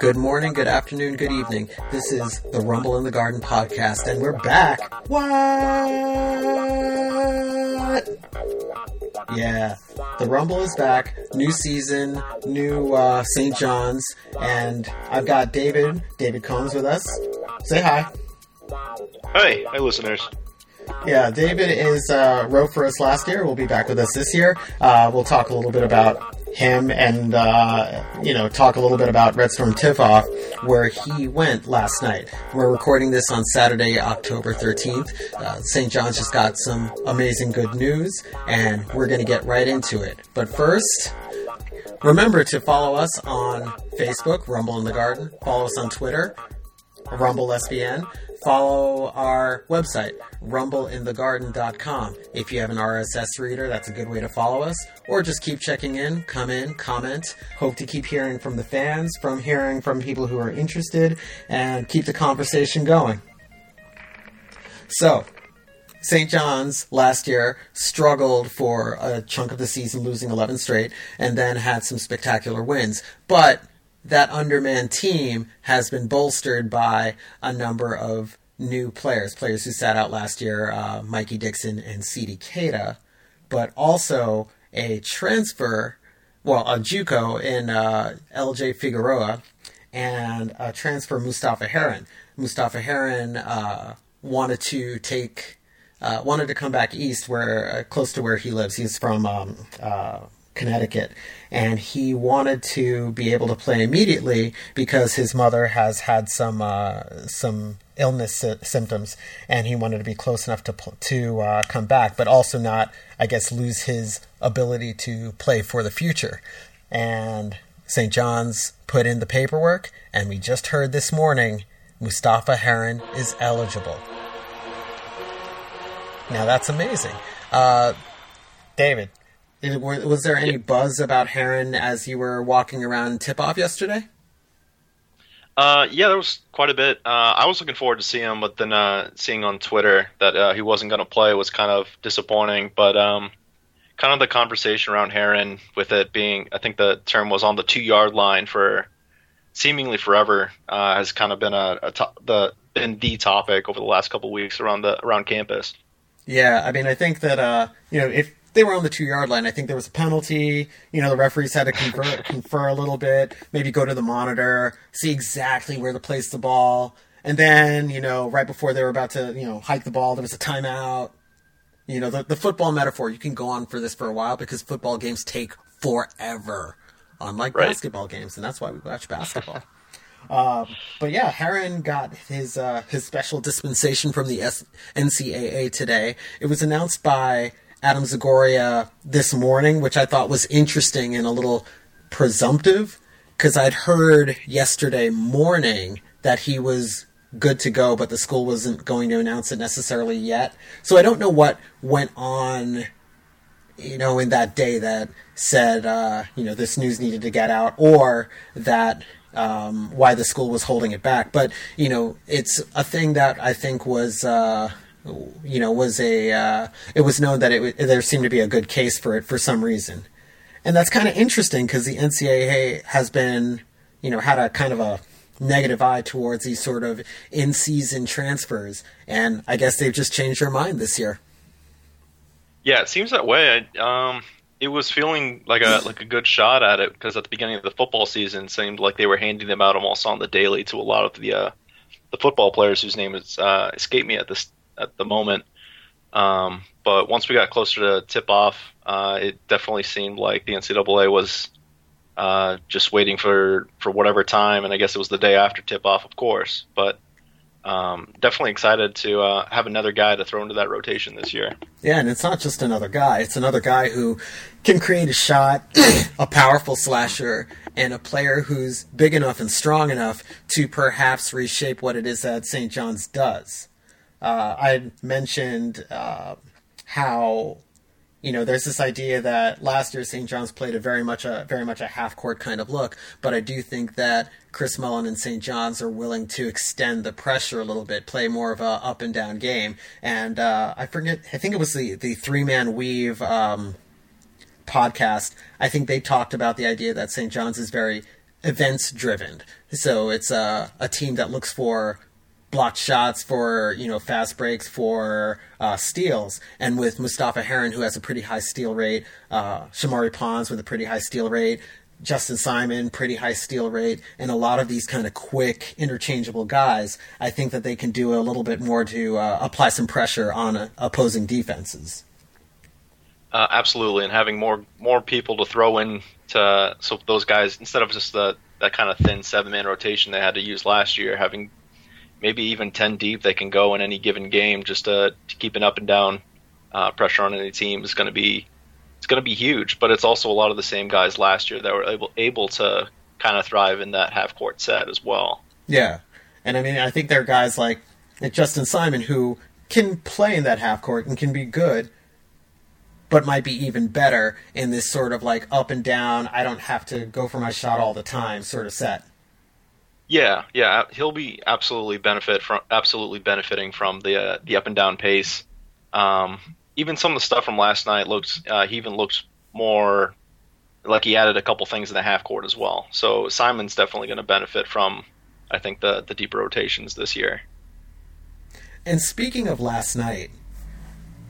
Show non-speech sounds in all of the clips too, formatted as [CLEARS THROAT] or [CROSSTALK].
Good morning, good afternoon, good evening. This is the Rumble in the Garden podcast, and we're back. What? Yeah, the Rumble is back. New season, new uh, St. John's, and I've got David, David Combs with us. Say hi. Hey, hey, listeners. Yeah, David is uh, wrote for us last year. We'll be back with us this year. Uh, we'll talk a little bit about him and uh, you know talk a little bit about Red Storm Tip-Off, where he went last night. We're recording this on Saturday, October 13th. Uh, St. John's just got some amazing good news, and we're going to get right into it. But first. Remember to follow us on Facebook, Rumble in the Garden. Follow us on Twitter, Rumble SBN. Follow our website, rumbleinthegarden.com. If you have an RSS reader, that's a good way to follow us. Or just keep checking in, come in, comment. Hope to keep hearing from the fans, from hearing from people who are interested, and keep the conversation going. So, St. John's last year struggled for a chunk of the season, losing 11 straight, and then had some spectacular wins. But that underman team has been bolstered by a number of new players, players who sat out last year, uh, Mikey Dixon and Sedee Keita, but also a transfer, well, a JUCO in uh, LJ Figueroa, and a transfer Mustapha Heron. Mustapha Heron uh, wanted to take, uh, wanted to come back east, where uh, close to where he lives. He's from um, uh, Connecticut, and he wanted to be able to play immediately because his mother has had some uh, some illness sy- symptoms, and he wanted to be close enough to to uh, come back, but also not, I guess, lose his ability to play for the future. And St. John's put in the paperwork, and we just heard this morning Mustapha Heron is eligible. Now that's amazing. Uh, David, was there any buzz about Heron as you were walking around tip off yesterday? Uh, yeah, there was quite a bit. Uh, I was looking forward to seeing him, but then uh, seeing on Twitter that uh, he wasn't going to play was kind of disappointing. But um, kind of the conversation around Heron, with it being, I think the term was on the two yard line for seemingly forever, uh, has kind of been a, a to- the been the topic over the last couple weeks around the around campus. Yeah, I mean, I think that uh, you know if they were on the two yard line. I think there was a penalty. You know, the referees had to confer, [LAUGHS] confer a little bit, maybe go to the monitor, see exactly where to place the ball. And then, you know, right before they were about to, you know, hike the ball, there was a timeout. You know, the, the football metaphor, you can go on for this for a while because football games take forever, unlike right. basketball games. And that's why we watch basketball. [LAUGHS] Um, but yeah, Heron got his uh, his special dispensation from the S- NCAA today. It was announced by Adam Zagoria this morning, which I thought was interesting and a little presumptive because I'd heard yesterday morning that he was good to go, but the school wasn't going to announce it necessarily yet. So I don't know what went on, you know, in that day that said, uh, you know, this news needed to get out or that um, why the school was holding it back. But, you know, it's a thing that I think was. Uh, you know, was a uh, it was known that it there seemed to be a good case for it for some reason, and that's kind of interesting because the NCAA has been, you know, had a kind of a negative eye towards these sort of in-season transfers, and I guess they've just changed their mind this year. Yeah, it seems that way. Um, it was feeling like a like a good shot at it because at the beginning of the football season, it seemed like they were handing them out almost on the daily to a lot of the uh, the football players whose name has uh, me at this at the moment. Um, but once we got closer to tip off, uh, it definitely seemed like the NCAA was uh, just waiting for, for whatever time, and I guess it was the day after tip off, of course. But um, definitely excited to uh, have another guy to throw into that rotation this year. Yeah, and it's not just another guy; it's another guy who can create a shot, [CLEARS THROAT] a powerful slasher, and a player who's big enough and strong enough to perhaps reshape what it is that St. John's does uh, I mentioned uh, how you know, there's this idea that last year St. John's played a very much a very much a half court kind of look, but I do think that Chris Mullin and St. John's are willing to extend the pressure a little bit, play more of a up and down game. And uh, I forget, I think it was the the three man weave um, podcast. I think they talked about the idea that St. John's is very events driven. So it's a, a team that looks for blocked shots for you know fast breaks for uh, steals, and with Mustapha Heron who has a pretty high steal rate, uh, Shamorie Ponds with a pretty high steal rate, Justin Simon pretty high steal rate, and a lot of these kind of quick interchangeable guys, I think that they can do a little bit more to uh, apply some pressure on uh, opposing defenses. Uh, absolutely, and having more more people to throw in to so those guys instead of just the that kind of thin seven man rotation they had to use last year, having maybe even 10 deep they can go in any given game just to, to keep an up and down uh, pressure on any team is going to be it's going to be huge. But it's also a lot of the same guys last year that were able able to kind of thrive in that half court set as well. Yeah, and I mean I think there are guys like, like Justin Simon who can play in that half court and can be good, but might be even better in this sort of like up and down. I don't have to go for my shot all the time sort of set. Yeah, yeah, he'll be absolutely benefit from absolutely benefiting from the uh, the up and down pace. Um, even some of the stuff from last night looks uh, he even looks more like he added a couple things in the half court as well. So Simon's definitely going to benefit from I think the the deeper rotations this year. And speaking of last night,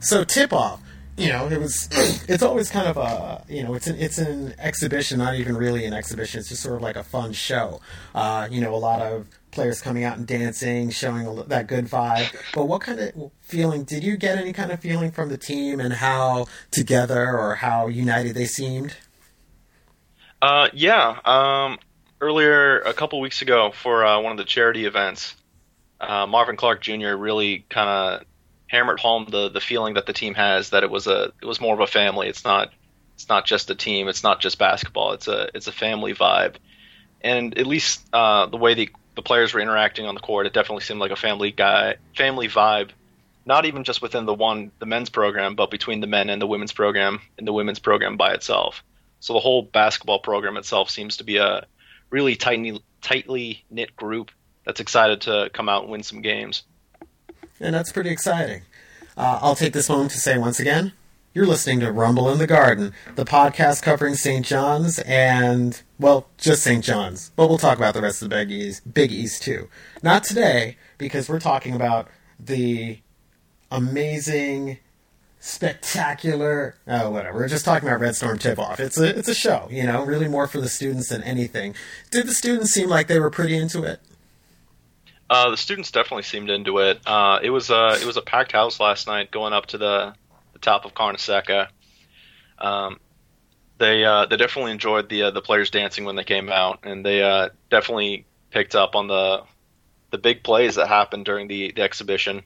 so tip off you know, it was. [CLEARS THROAT] It's always kind of a you know, it's an it's an exhibition, not even really an exhibition. It's just sort of like a fun show. Uh, you know, a lot of players coming out and dancing, showing that good vibe. But what kind of feeling did you get? Any kind of feeling from the team and how together or how united they seemed? Uh, yeah. Um, earlier, a couple weeks ago, for uh, one of the charity events, uh, Marvin Clark Jr. really kind of hammered home the the feeling that the team has that it was a it was more of a family. It's not it's not just a team. It's not just basketball. It's a it's a family vibe, and at least uh, the way the the players were interacting on the court, it definitely seemed like a family guy family vibe. Not even just within the one the men's program, but between the men and the women's program and the women's program by itself. So the whole basketball program itself seems to be a really tightly tightly knit group that's excited to come out and win some games and that's pretty exciting. Uh, I'll take this moment to say once again, you're listening to Rumble in the Garden, the podcast covering St. John's and, well, just St. John's. But we'll talk about the rest of the Big East, Big East too. Not today, because we're talking about the amazing, spectacular, oh, whatever. We're just talking about Red Storm tip off. It's a, it's a show, you know, really more for the students than anything. Did the students seem like they were pretty into it? Uh, the students definitely seemed into it. Uh, it was uh, it was a packed house last night, going up to the, the top of Carnesecca. Um, they uh, they definitely enjoyed the uh, the players dancing when they came out, and they uh, definitely picked up on the the big plays that happened during the, the exhibition,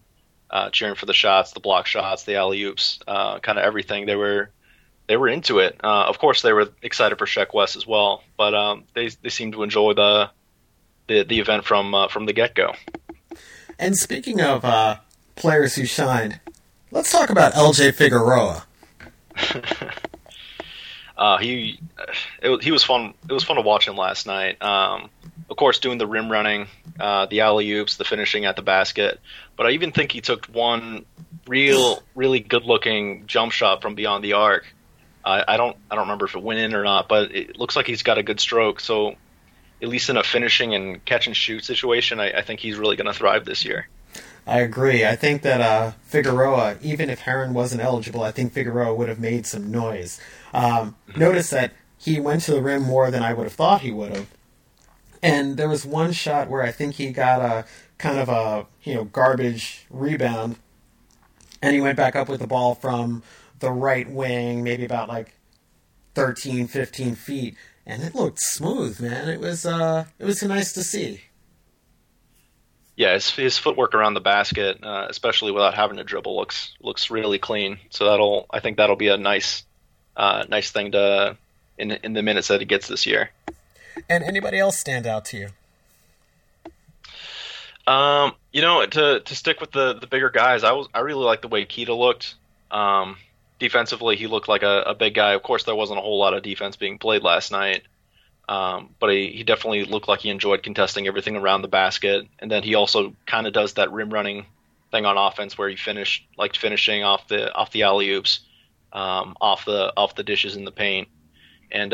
cheering for the shots, the block shots, the alley oops, kind of everything. They were they were into it. Of course, they were excited for Sheck West as well, but um, they they seemed to enjoy the the the event from uh, from the get go. And speaking of uh, players who shined, let's talk about LJ Figueroa. [LAUGHS] uh, he it, he was fun. It was fun to watch him last night. Um, of course, doing the rim running, uh, the alley oops, the finishing at the basket. But I even think he took one real, really good looking jump shot from beyond the arc. I don't I don't remember if it went in or not, but it looks like he's got a good stroke. So at least in a finishing and catch and shoot situation, I, I think he's really going to thrive this year. I agree. I think that uh, Figueroa, even if Heron wasn't eligible, I think Figueroa would have made some noise. Um, mm-hmm. notice that he went to the rim more than I would have thought he would have. And there was one shot where I think he got a kind of a you know garbage rebound, and he went back up with the ball from the right wing, maybe about like 13, 15 feet, and it looked smooth, man. It was uh, it was nice to see. Yeah, his, his footwork around the basket, uh, especially without having to dribble, looks looks really clean. So that'll I think that'll be a nice uh, nice thing to in in the minutes that he gets this year. And anybody else stand out to you? Um, you know, to to stick with the the bigger guys, I was I really like the way Keita looked. Um, defensively, he looked like a, a, big guy. Of course, there wasn't a whole lot of defense being played last night, um, but he, he definitely looked like he enjoyed contesting everything around the basket. And then he also kind of does that rim running thing on offense where he finished like finishing off the off the alley oops, um, off the off the dishes in the paint, and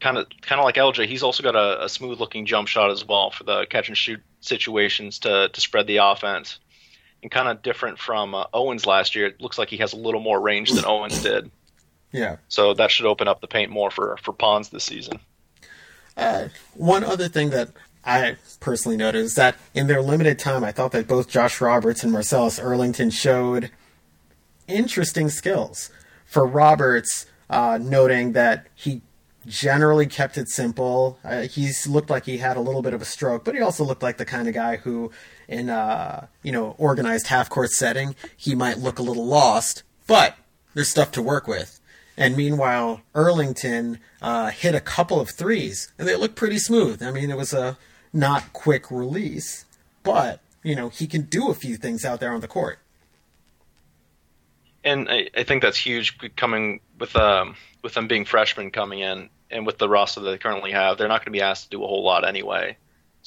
kind of kind of like LJ, he's also got a, a smooth looking jump shot as well for the catch and shoot situations to to spread the offense. And kind of different from uh, Owens last year, it looks like he has a little more range than Owens did. Yeah. So that should open up the paint more for for Ponds this season. Uh, one other thing that I personally noticed is that in their limited time, I thought that both Josh Roberts and Marcellus Earlington showed interesting skills. For Roberts, uh, noting that he generally kept it simple. Uh, he's looked like he had a little bit of a stroke, but he also looked like the kind of guy who, in uh, you know organized half court setting, he might look a little lost, but there's stuff to work with. And meanwhile, Earlington uh, hit a couple of threes, and they looked pretty smooth. I mean, it was a not quick release, but you know he can do a few things out there on the court. And I, I think that's huge coming with um, with them being freshmen coming in and with the roster that they currently have, they're not going to be asked to do a whole lot anyway.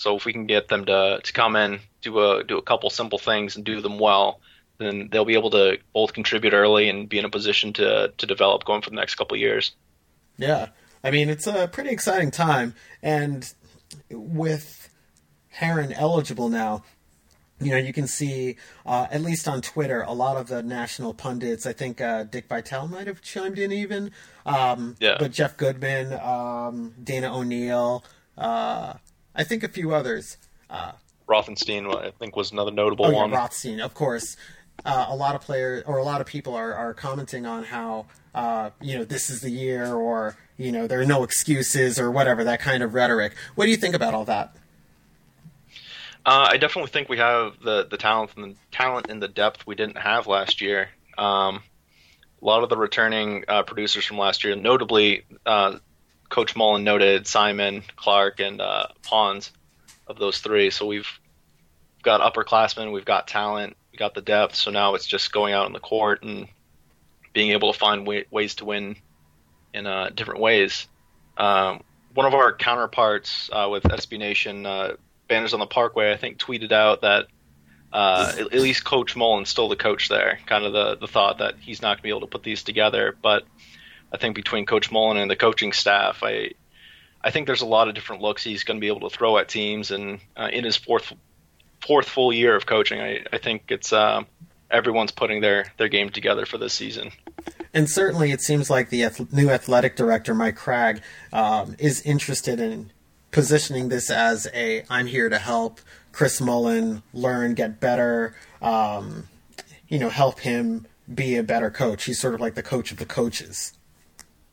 So if we can get them to to come in, do a do a couple simple things and do them well, then they'll be able to both contribute early and be in a position to to develop going for the next couple years. Yeah, I mean it's a pretty exciting time, and with Heron eligible now, you know, you can see, uh, at least on Twitter, a lot of the national pundits. I think uh, Dick Vitale might have chimed in even. Um, yeah. But Jeff Goodman, um, Dana O'Neill, uh, I think a few others. Uh, Rothenstein, I think, was another notable oh, one. Yeah, Rothstein, of course. Uh, a lot of players or a lot of people are, are commenting on how uh, you know this is the year or you know there are no excuses or whatever that kind of rhetoric. What do you think about all that? Uh, I definitely think we have the the talent and the talent and the depth we didn't have last year. Um, a lot of the returning uh, producers from last year, notably uh, Coach Mullin noted Simon, Clark, and uh, Ponds of those three. So we've got upperclassmen, we've got talent, we got the depth. So now it's just going out on the court and being able to find way, ways to win in uh, different ways. Um, one of our counterparts uh, with SB Nation uh, Banners on the Parkway, I think, tweeted out that uh, at, least Coach Mullin's still the coach there. Kind of the, the thought that he's not going to be able to put these together. But I think between Coach Mullin and the coaching staff, I I think there's a lot of different looks he's going to be able to throw at teams. And uh, in his fourth fourth full year of coaching, I, I think it's uh, everyone's putting their their game together for this season. And certainly, it seems like the new athletic director, Mike Cragg, um, is interested in positioning this as a I'm here to help Chris Mullin learn, get better, um, you know, help him be a better coach. He's sort of like the coach of the coaches.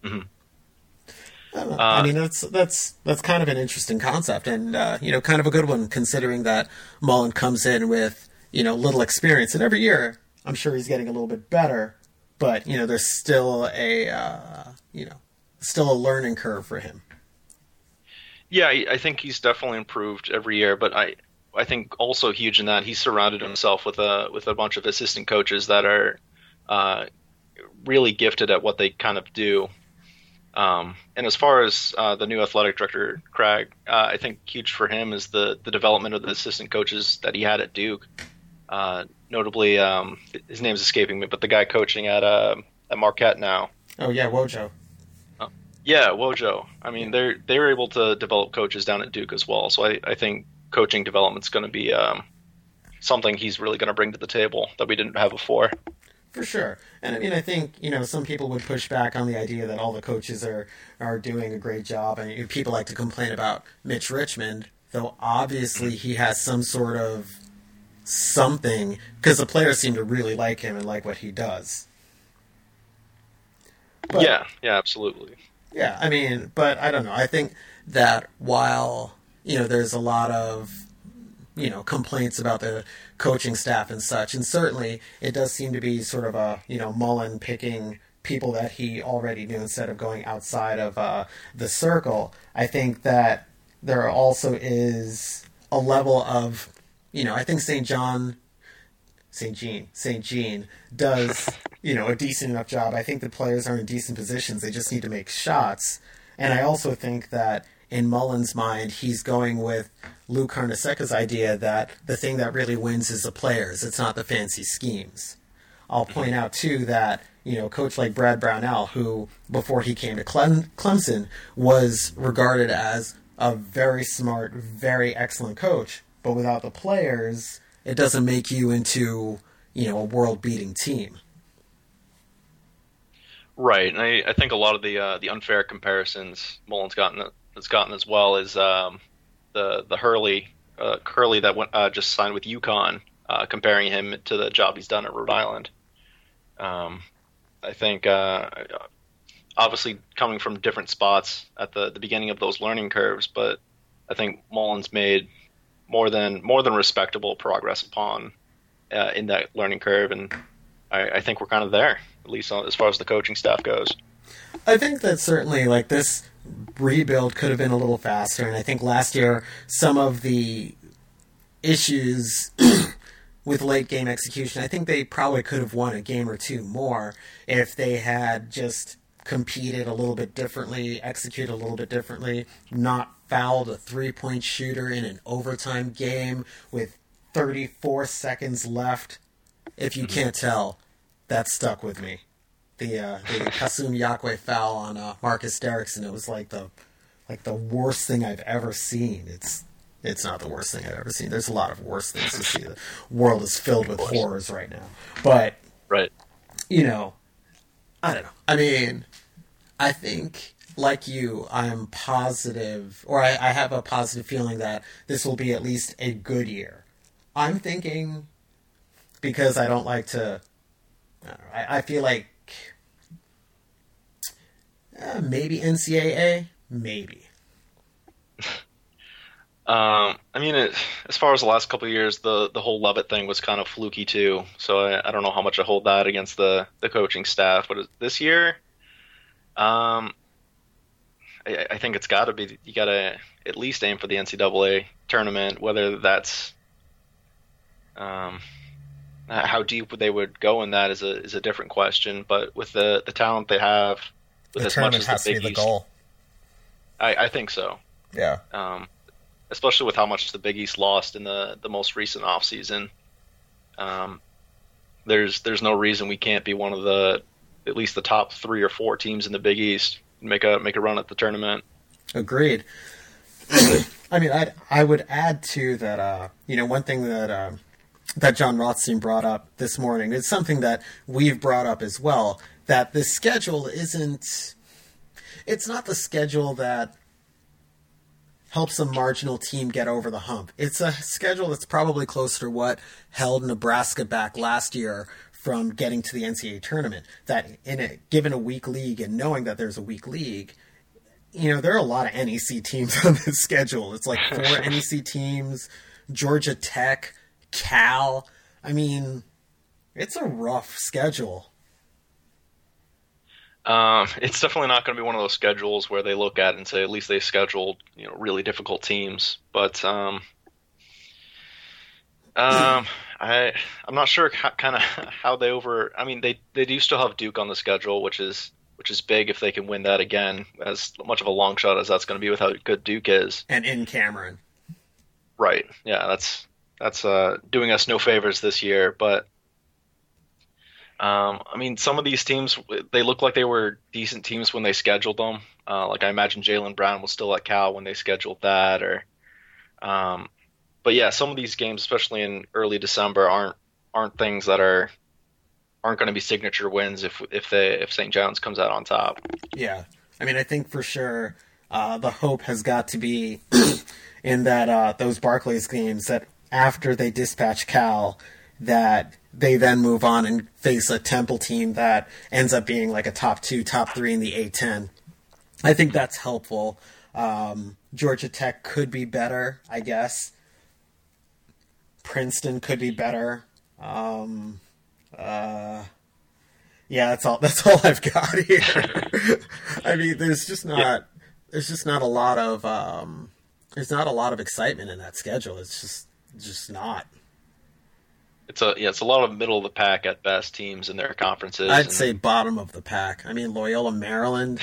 Mm-hmm. I, uh, I, mean, that's that's that's kind of an interesting concept, and uh, you know, kind of a good one considering that Mullin comes in with you know little experience, and every year I'm sure he's getting a little bit better, but you know, there's still a uh, you know still a learning curve for him. Yeah, I think he's definitely improved every year, but I I think also huge in that he's surrounded himself with a with a bunch of assistant coaches that are uh, really gifted at what they kind of do. Um, and as far as uh, the new athletic director Cragg, uh, I think huge for him is the the development of the assistant coaches that he had at Duke. Uh, notably, um, his name's escaping me, but the guy coaching at uh, at Marquette now. Oh yeah, Wojo. Yeah, Wojo. I mean, they're they were able to develop coaches down at Duke as well. So I, I think coaching development is going to be um, something he's really going to bring to the table that we didn't have before. For sure, and I mean, I think you know some people would push back on the idea that all the coaches are are doing a great job, and people like to complain about Mitch Richmond, though obviously he has some sort of something because the players seem to really like him and like what he does. But, yeah, yeah, absolutely. Yeah, I mean, but I don't know. I think that while you know there's a lot of you know complaints about the coaching staff and such, and certainly it does seem to be sort of a you know Mullin picking people that he already knew instead of going outside of uh, the circle. I think that there also is a level of you know I think St. John St. Jean, St. Jean does, [LAUGHS] you know, a decent enough job. I think the players are in decent positions. They just need to make shots. And I also think that in Mullin's mind, he's going with Lou Carnesecca's idea that the thing that really wins is the players. It's not the fancy schemes. I'll point out too that you know, coach like Brad Brownell, who before he came to Clem- Clemson was regarded as a very smart, very excellent coach, but without the players, it doesn't make you into you know a world-beating team. Right, and I, I think a lot of the uh, the unfair comparisons Mullin's gotten has gotten as well is um, the the Hurley uh, Hurley that went, uh, just signed with UConn, uh, comparing him to the job he's done at Rhode Island. Um, I think uh, obviously coming from different spots at the, the beginning of those learning curves, but I think Mullin's made more than more than respectable progress upon uh, in that learning curve, and I, I, think we're kind of there, at least as far as the coaching staff goes. I think that certainly like this rebuild could have been a little faster, and I think last year some of the issues [CLEARS THROAT] with late game execution. I think they probably could have won a game or two more if they had just competed a little bit differently, executed a little bit differently, not fouled a three point shooter in an overtime game with 34 seconds left. If you mm-hmm. can't tell, that stuck with me. The uh, the Kassoum Yakwe foul on uh, Marcus Derrickson. It was like the like the worst thing I've ever seen. It's it's not the worst thing I've ever seen. There's a lot of worse things to see. The world is filled with horrors right now. But right, you know, I don't know. I mean, I think like you, I'm positive, or I, I have a positive feeling that this will be at least a good year. I'm thinking because I don't like to. I, I feel like maybe NCAA, maybe. [LAUGHS] Um, I mean, it, as far as the last couple years, the the whole Lovett thing was kind of fluky too. So I, I don't know how much I hold that against the the coaching staff. But this year, um, I, I think it's got to be you got to at least aim for the NCAA tournament. Whether that's um, how deep they would go in that is a is a different question. But with the the talent they have, with the as tournament much has as the to be the East, goal. I, I think so. Yeah. Um, especially with how much the Big East lost in the the most recent offseason. Um, there's there's no reason we can't be one of the at least the top three or four teams in the Big East make a make a run at the tournament. Agreed. [COUGHS] I mean, I I would add to that. Uh, you know, one thing that uh, that Jon Rothstein brought up this morning is something that we've brought up as well. That this schedule isn't. It's not the schedule that helps a marginal team get over the hump. It's a schedule that's probably closer to what held Nebraska back last year from getting to the NCAA tournament. That in a given a weak league and knowing that there's a weak league, you know, there are a lot of NEC teams [LAUGHS] on this schedule. It's like four [LAUGHS] NEC teams, Georgia Tech, Cal. I mean, it's a rough schedule. Um, [LAUGHS] it's definitely not going to be one of those schedules where they look at and say at least they scheduled you know really difficult teams. But um, um, [CLEARS THROAT] I I'm not sure kind of [LAUGHS] how they over. I mean they they do still have Duke on the schedule, which is which is big if they can win that again. As much of a long shot as that's going to be with how good Duke is. And in Cameron. Right. Yeah. That's that's uh, doing us no favors this year, but um, I mean, some of these teams they look like they were decent teams when they scheduled them. Uh, like I imagine Jaylen Brown was still at Cal when they scheduled that, or, um, but yeah, some of these games, especially in early December, aren't aren't things that are aren't going to be signature wins if if they if St. John's comes out on top. Yeah, I mean, I think for sure uh, the hope has got to be [COUGHS] in that uh, those Barclays games that after they dispatch Cal that they then move on and face a Temple team that ends up being like a top two, top three in the A10. I think that's helpful. Um, Georgia Tech could be better, I guess. Princeton could be better. Um, uh, yeah, that's all. [LAUGHS] That's all I've got here. I mean, there's just not. Yeah. There's just not a lot of. Um, there's not a lot of excitement in that schedule. It's just, just not. It's a yeah, it's a lot of middle of the pack at best teams in their conferences. I'd and- say bottom of the pack. I mean, Loyola, Maryland,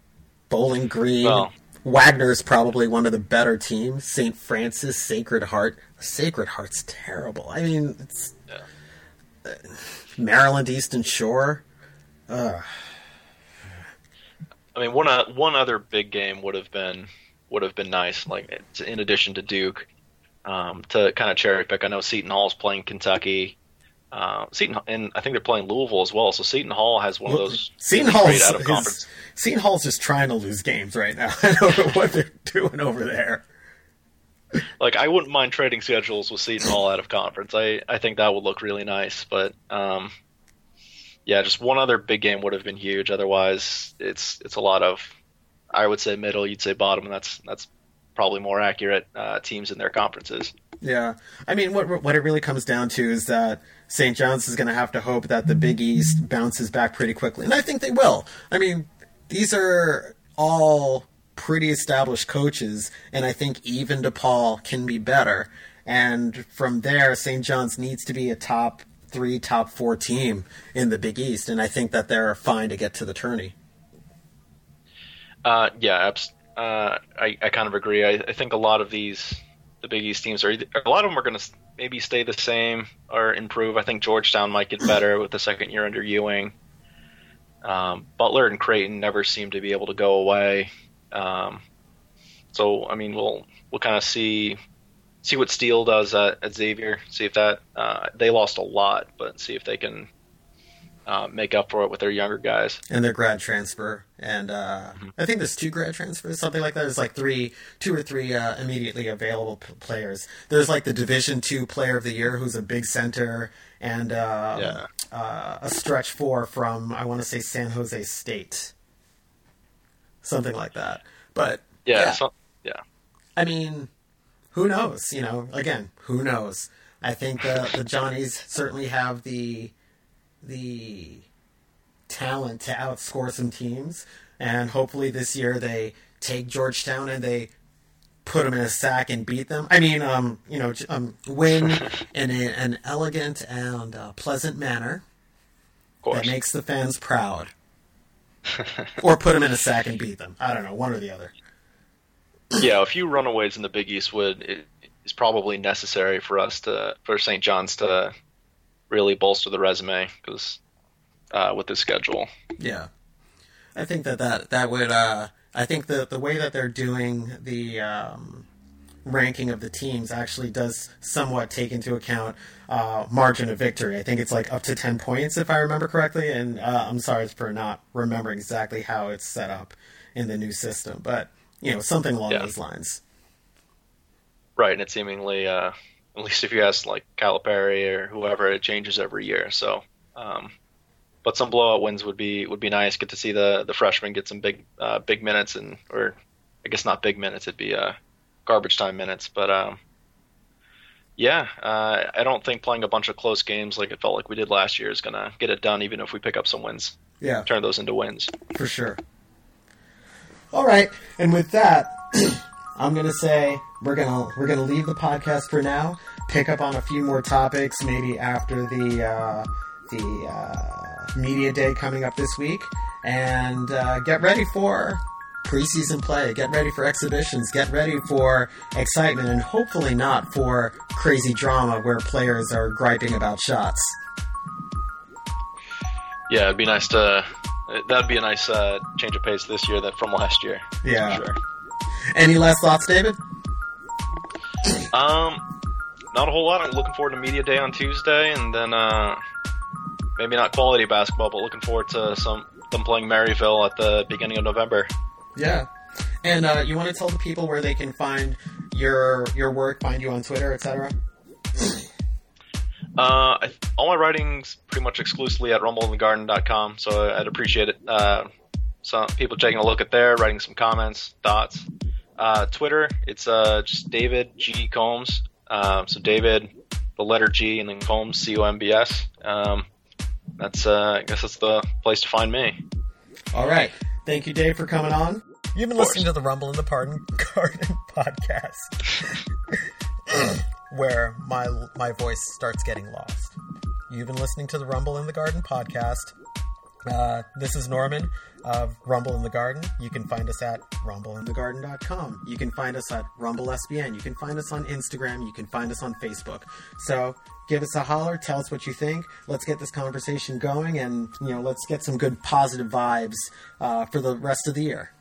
[LAUGHS] Bowling Green. Well- is probably one of the better teams. St. Francis, Sacred Heart. Sacred Heart's terrible. I mean, it's Yeah. Maryland Eastern Shore. Ugh. I mean, one uh, one other big game would have been would have been nice. Like in addition to Duke, um, to kind of cherry pick. I know Seton Hall's playing Kentucky. Uh, Seton and I think they're playing Louisville as well. So Seton Hall has one of those Seton Hall out of is- conference. Seton Hall's just trying to lose games right now. [LAUGHS] I don't know what they're doing over there. Like I wouldn't mind trading schedules with Seton Hall out of conference. I I think that would look really nice. But um, yeah, just one other big game would have been huge. Otherwise, it's it's a lot of I would say middle, you'd say bottom, and that's that's probably more accurate uh, teams in their conferences. Yeah, I mean, what what it really comes down to is that St. John's is going to have to hope that the Big East bounces back pretty quickly, and I think they will. I mean, these are all pretty established coaches, and I think even DePaul can be better. And from there, St. John's needs to be a top three, top four team in the Big East, and I think that they're fine to get to the tourney. Uh, yeah, abs- uh, I, I kind of agree. I, I think a lot of these, the Big East teams are a lot of them are going to maybe stay the same or improve. I think Georgetown might get better with the second year under Ewing. Um, Butler and Creighton never seem to be able to go away. Um, so I mean, we'll we'll kind of see see what Steele does at, at Xavier. See if that uh, they lost a lot, but see if they can uh, make up for it with their younger guys. and their grad transfer. And uh, Mm-hmm. I think there's two grad transfers, something like that. There's like three, two or three uh, immediately available p- players. There's like the Division Two Player of the Year, who's a big center, and uh, Yeah. uh, a stretch four from I want to say San Jose State, something like that. But Yeah, yeah. so- yeah. I mean, who knows? You know, again, who knows? I think the the Johnnies certainly have the the talent to outscore some teams, and hopefully this year they take Georgetown and they put them in a sack and beat them. I mean, um, you know, um, win in a, an elegant and uh, pleasant manner that makes the fans proud, [LAUGHS] or put them in a sack and beat them. I don't know, one or the other. yeah, a few runaways in the Big East would is probably necessary for us to for St. John's to really bolster the resume because uh, with this schedule. Yeah, I think that that that would. Uh, I think the the way that they're doing the um, ranking of the teams actually does somewhat take into account uh, margin of victory. I think it's like up to ten points if I remember correctly. And uh, I'm sorry for not remembering exactly how it's set up in the new system, but you know something along Yeah. those lines. Right, and it seemingly, uh, at least if you ask like Calipari or whoever, it changes every year. So, um, but some blowout wins would be would be nice. Get to see the the freshmen get some big uh, big minutes and or I guess not big minutes. It'd be uh, garbage time minutes. But um, yeah, uh, I don't think playing a bunch of close games like it felt like we did last year is gonna get it done. Even if we pick up some wins, Yeah, turn those into wins. for sure. All right, and with that, [CLEARS THROAT] I'm gonna say we're gonna we're gonna leave the podcast for now. Pick up on a few more topics maybe after the uh, the uh, media day coming up this week, and uh, get ready for preseason play. Get ready for exhibitions. Get ready for excitement, and hopefully not for crazy drama where players are griping about shots. Yeah, it'd be nice to. That'd be a nice uh, change of pace this year than from last year. for Yeah. sure. Any last thoughts, David? Um, not a whole lot. I'm looking forward to media day on Tuesday, and then uh, maybe not quality basketball, but looking forward to some them playing Maryville at the beginning of November. Yeah. And uh, you want to tell the people where they can find your your work, find you on Twitter, etc. Uh, I, all my writing's pretty much exclusively at rumbleinthegarden.com, so I'd appreciate it. Uh, some people taking a look at there, writing some comments, thoughts. Uh, Twitter, it's uh, just David G Combs. Um, so David, the letter G, and then Combs, C O M B S. Um, that's uh, I guess that's the place to find me. All right. Thank you, Dave, for coming on. You've been listening to the Rumble in the Pardon [LAUGHS] Garden podcast, [LAUGHS] where my my voice starts getting lost. You've been listening to the Rumble in the Garden podcast. Uh, this is Norman of Rumble in the Garden. You can find us at rumbleinthegarden.com. You can find us at Rumble SBN. You can find us on Instagram. You can find us on Facebook. So give us a holler. Tell us what you think. Let's get this conversation going, and you know, let's get some good positive vibes uh, for the rest of the year.